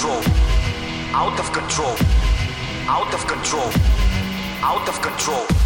control, out of control, out of control, out of control.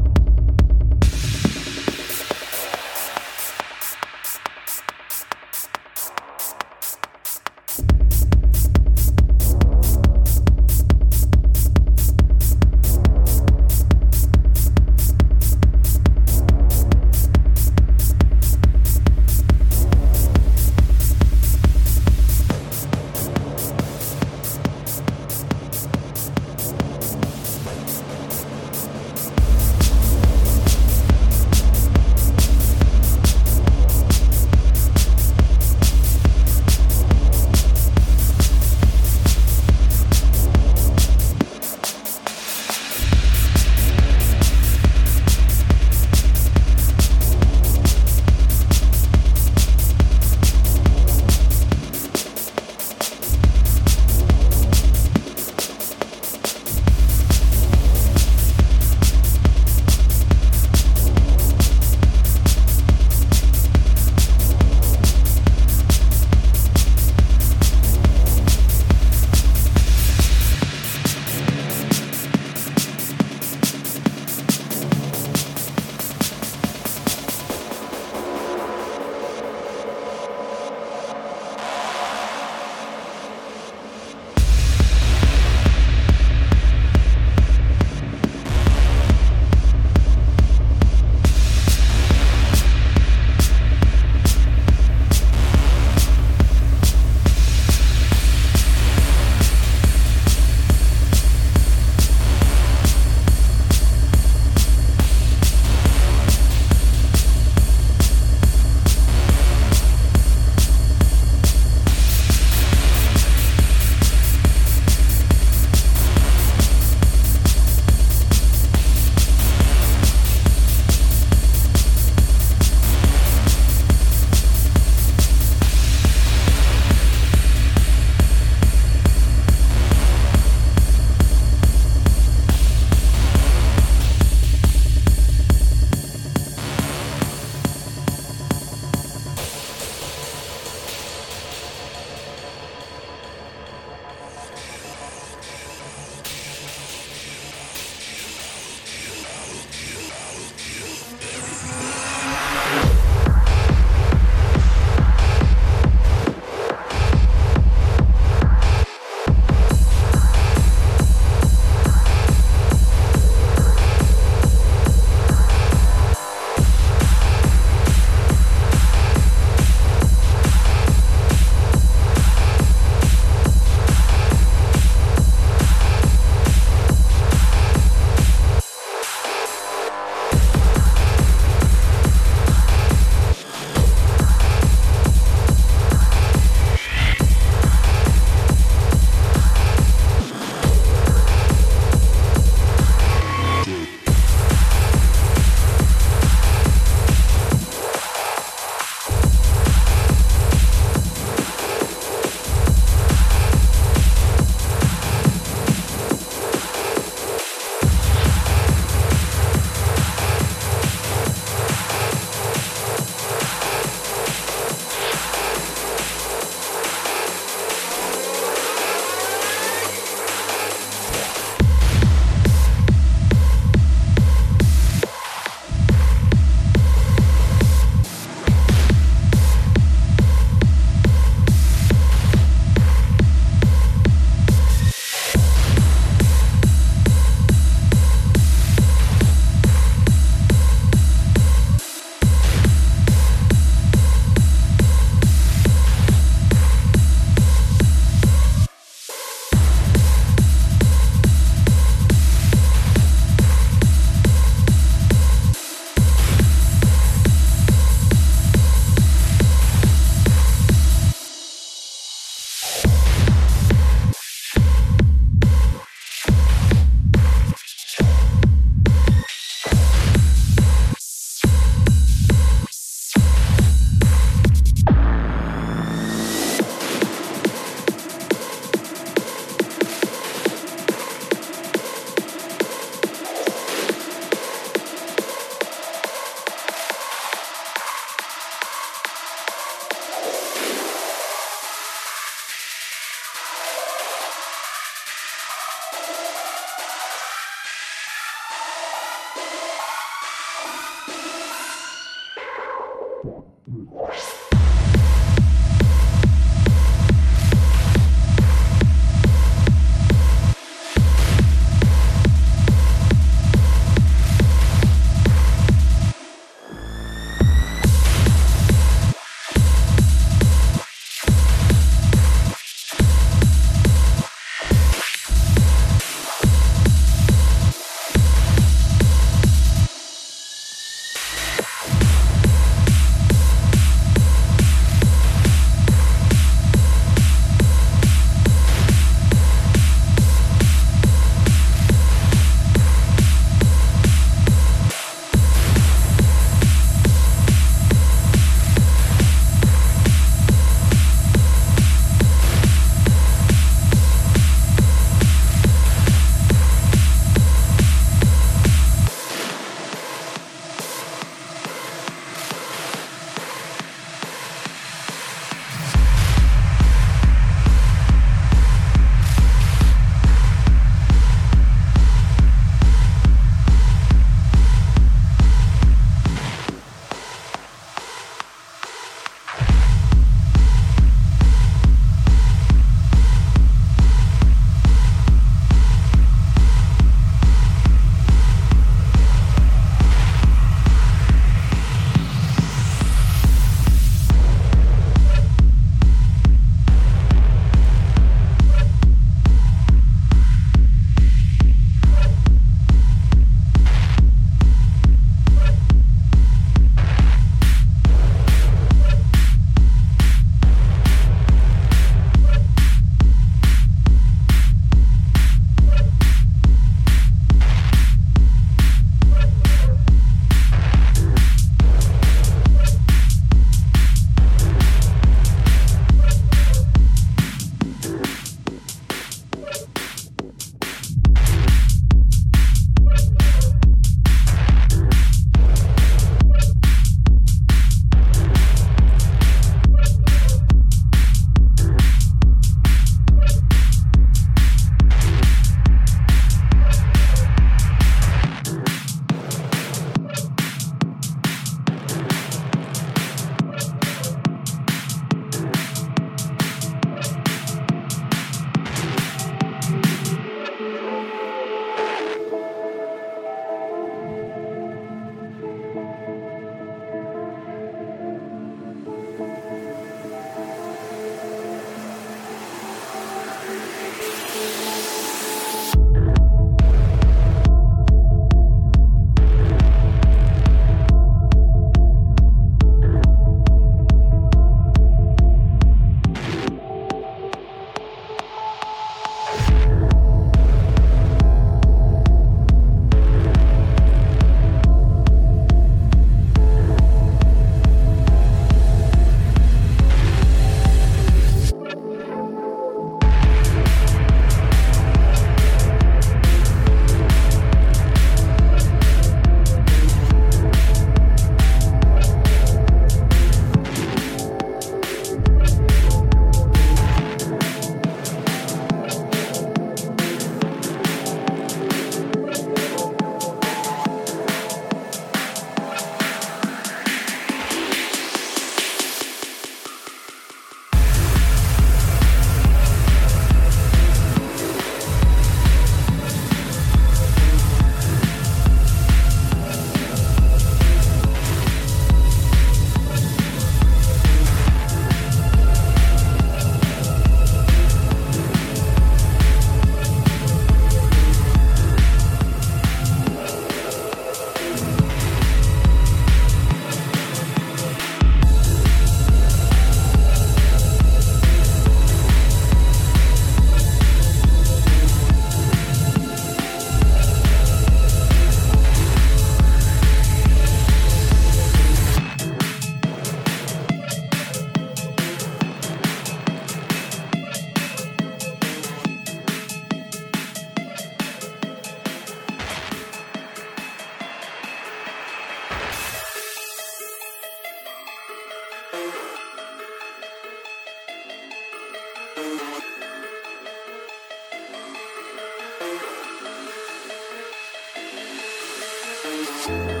Bye.